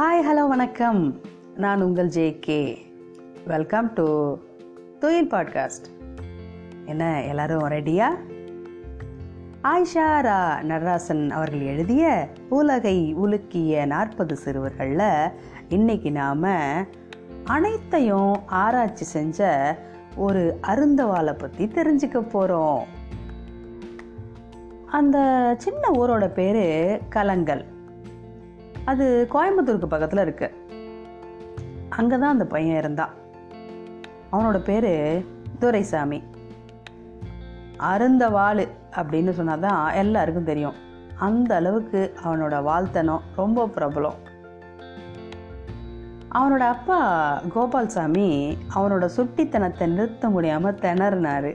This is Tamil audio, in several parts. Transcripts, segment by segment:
ஹாய் ஹலோ வணக்கம். நான் உங்கள் J K welcome to Thuyil podcast என்ன எல்லாரும் ரெடியா ஆயிஷா ரா நடராசன் அவர்கள் எழுதிய உலகை உலுக்கிய நாற்பது சிறுவர்களில் இன்னைக்கு நாம் அனைத்தையும் ஆராய்ச்சி செஞ்ச ஒரு அருந்தவாளை பற்றி தெரிஞ்சுக்க போகிறோம் அந்த சின்ன ஊரோட பேர் கலங்கல். அது கோயம்புத்தூருக்கு பக்கத்தில் இருக்கு. அங்கே தான் அந்த பையன் இருந்தான். அவனோட பேர் துரைசாமி. அருந்தவாள் அப்படின்னு சொன்னால் தான் எல்லாருக்கும் தெரியும். அந்த அளவுக்கு அவனோட வாழ்த்தனம் ரொம்ப பிரபலம். அவனோட அப்பா கோபால்சாமி அவனோட சுட்டித்தனத்தை நிறுத்த முடியாமல் திணறினார்.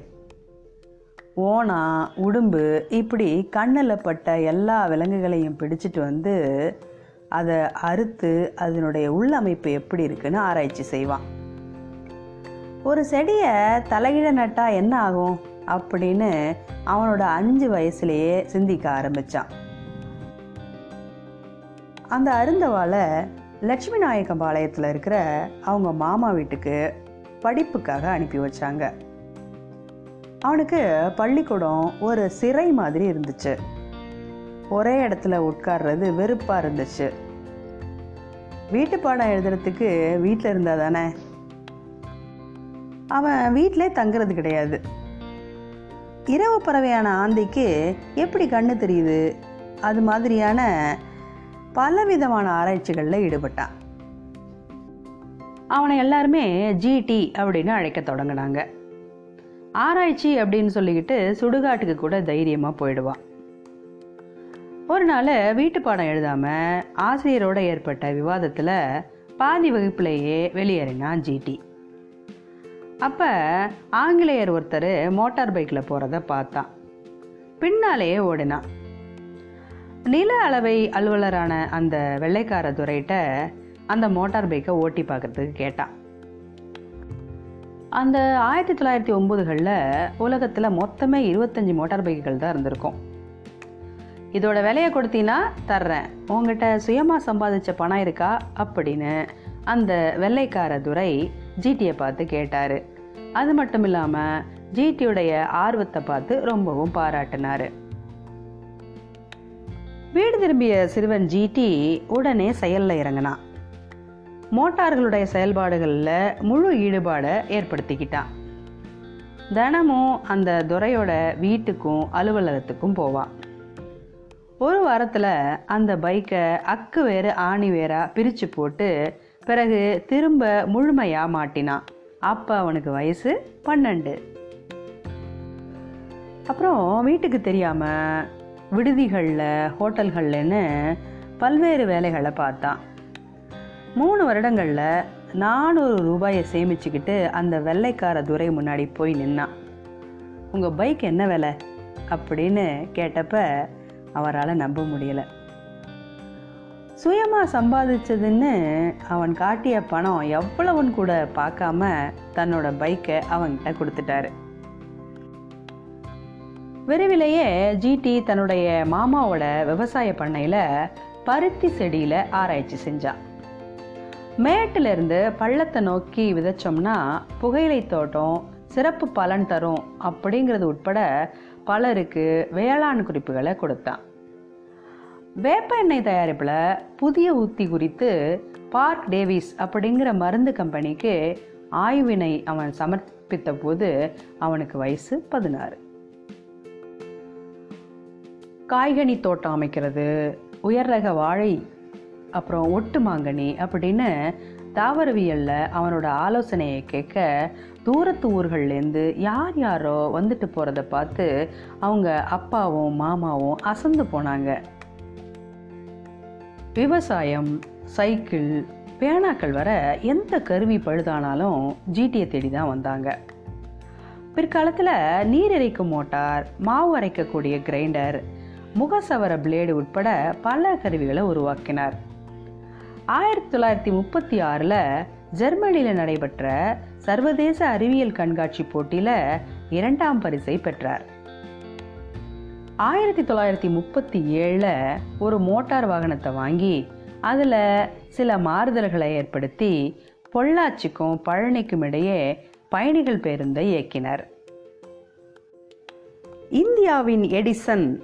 ஓனா உடும்பு இப்படி கண்ணில் பட்ட எல்லா விலங்குகளையும் பிடிச்சிட்டு வந்து அதை அறுத்து அதனுடைய உள்ளமைப்பு எப்படி இருக்குன்னு ஆராய்ச்சி செய்வான். ஒரு செடியை தலையிட நட்டா என்ன ஆகும் அப்படின்னு அவனோட அஞ்சு வயசுலேயே சிந்திக்க ஆரம்பித்தான் அந்த அருந்தவாளை லட்சுமி நாயக்கம்பாளையத்தில் இருக்கிற அவங்க மாமா வீட்டுக்கு படிப்புக்காக அனுப்பி வச்சாங்க. அவனுக்கு பள்ளிக்கூடம் ஒரு சிறை மாதிரி இருந்துச்சு. ஒரே இடத்துல உட்கார்றது வெறுப்பாக இருந்துச்சு. வீட்டு பாடம் எழுதுறதுக்கு வீட்டில் இருந்தா தானே? அவன் வீட்டிலே தங்குறது கிடையாது. இரவு பறவையான ஆந்தைக்கு எப்படி கண்ணு தெரியுது? அது மாதிரியான பலவிதமான ஆராய்ச்சிகளில் ஈடுபட்டான். அவனை எல்லாருமே ஜிடி அப்படின்னு அழைக்க தொடங்கினாங்க. ஆராய்ச்சி அப்படின்னு சொல்லிக்கிட்டு சுடுகாட்டுக்கு கூட தைரியமாக போயிடுவான். ஒரு நாள் வீட்டு பாடம் எழுதாமல் ஆசிரியரோட ஏற்பட்ட விவாதத்தில் பாதி வகுப்புலேயே வெளியேறினான் ஜிடி. அப்போ ஆங்கிலேயர் ஒருத்தர் மோட்டார் பைக்கில் போகிறத பார்த்தான் பின்னாலேயே ஓடினான் நில அளவை அலுவலரான அந்த வெள்ளைக்கார துறையிட்ட அந்த மோட்டார் பைக்கை ஓட்டி பார்க்கறதுக்கு கேட்டான் அந்த ஆயிரத்தி தொள்ளாயிரத்தி ஒம்பதுகளில் உலகத்தில் மொத்தமே இருபத்தஞ்சி மோட்டார் பைக்குகள் தான் இருந்திருக்கும். இதோட விலையை கொடுத்தீங்கன்னா தர்றேன். உங்ககிட்ட சுயமாக சம்பாதிச்ச பணம் இருக்கா? அப்படின்னு அந்த வெள்ளைக்கார துரை ஜிடியை பார்த்து கேட்டார். அது மட்டும் இல்லாமல் ஜிடியுடைய ஆர்வத்தை பார்த்து ரொம்பவும் பாராட்டினார். வீடு திரும்பிய சிறுவன் ஜிடி உடனே செயலில் இறங்கினான். மோட்டார்களுடைய செயல்பாடுகளில் முழு ஈடுபாடை ஏற்படுத்திக்கிட்டான். தினமும் அந்த துறையோட வீட்டுக்கும் அலுவலகத்துக்கும் போவான். ஒரு வாரத்தில் அந்த பைக்கை அக்கு வேறு ஆணி வேறாக பிரித்து போட்டு பிறகு திரும்ப முழுமையாக மாட்டினான் அப்போ அவனுக்கு வயசு பன்னெண்டு. அப்புறம் வீட்டுக்கு தெரியாமல் விடுதிகளில் ஹோட்டல்கள்லன்னு பல்வேறு வேலைகளை பார்த்தான். மூணு வருடங்களில் நானூறு ரூபாயை சேமிச்சுக்கிட்டு அந்த வெள்ளைக்கார துறை முன்னாடி போய் நின்னான். உங்கள் பைக் என்ன விலை? அப்படின்னு கேட்டப்ப அவரால் நம்ப முடியலை. சுயமாக சம்பாதிச்சதுன்னு அவன் காட்டிய பணம் எவ்வளவுன்னு கூட பார்க்காம தன்னோட பைக்கை அவன்கிட்ட கொடுத்துட்டாரு. விரைவிலேயே ஜிடி தன்னுடைய மாமாவோட விவசாய பண்ணையில் பருத்தி செடியில் ஆராய்ச்சி செஞ்சான். மேட்டிலிருந்து பள்ளத்தை நோக்கி விதைச்சோம்னா புகையிலை தோட்டம் சிறப்பு பலன் தரும் அப்படிங்கிறது உட்பட பலருக்கு வேளாண் குறிப்புகளை கொடுத்தான். வேப்ப எண்ணெய் தயாரிப்பில் புதிய உத்தி குறித்து பார்க் டேவிஸ் அப்படிங்கிற மருந்து கம்பெனிக்கு ஆய்வினை அவன் சமர்ப்பித்த போது அவனுக்கு வயசு பதினாறு. காய்கனி தோட்டம் அமைக்கிறது உயர் ரக வாழை அப்புறம் ஒட்டு மாங்கனி அப்படின்னு தாவரவியலில் அவனோட ஆலோசனையை கேட்க தூரத்து ஊர்கள்லேருந்து யார் யாரோ வந்துட்டு போகிறத பார்த்து அவங்க அப்பாவும் மாமாவும் அசந்து போனாங்க. விவசாயம் சைக்கிள் பேனாக்கள் வர எந்த கருவி பழுதானாலும் ஜிடியை தேடி தான் வந்தாங்க. பிற்காலத்தில் நீர் இறைக்கும் மோட்டார் மாவு அரைக்கக்கூடிய கிரைண்டர் முகசவர பிளேடு உட்பட பல கருவிகளை உருவாக்கினார். ஆயிரத்தி தொள்ளாயிரத்தி முப்பத்தி ஆறில் ஜெர்மனியில் நடைபெற்ற சர்வதேச அறிவியல் கண்காட்சி போட்டியில் இரண்டாம் பரிசை பெற்றார். ஆயிரத்தி தொள்ளாயிரத்தி முப்பத்தி ஏழில் ஒரு மோட்டார் வாகனத்தை வாங்கி அதில் சில மாறுதல்களை ஏற்படுத்தி பொள்ளாச்சிக்கும் பழனிக்கும் இடையே பயணிகள் பேருந்தை இயக்கினர். இந்தியாவின் எடிசன்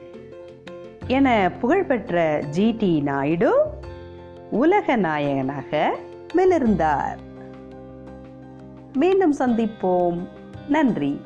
என புகழ்பெற்ற ஜிடி நாயுடு உலக நாயகனாக மிளிர்ந்தார். மீண்டும் சந்திப்போம். நன்றி.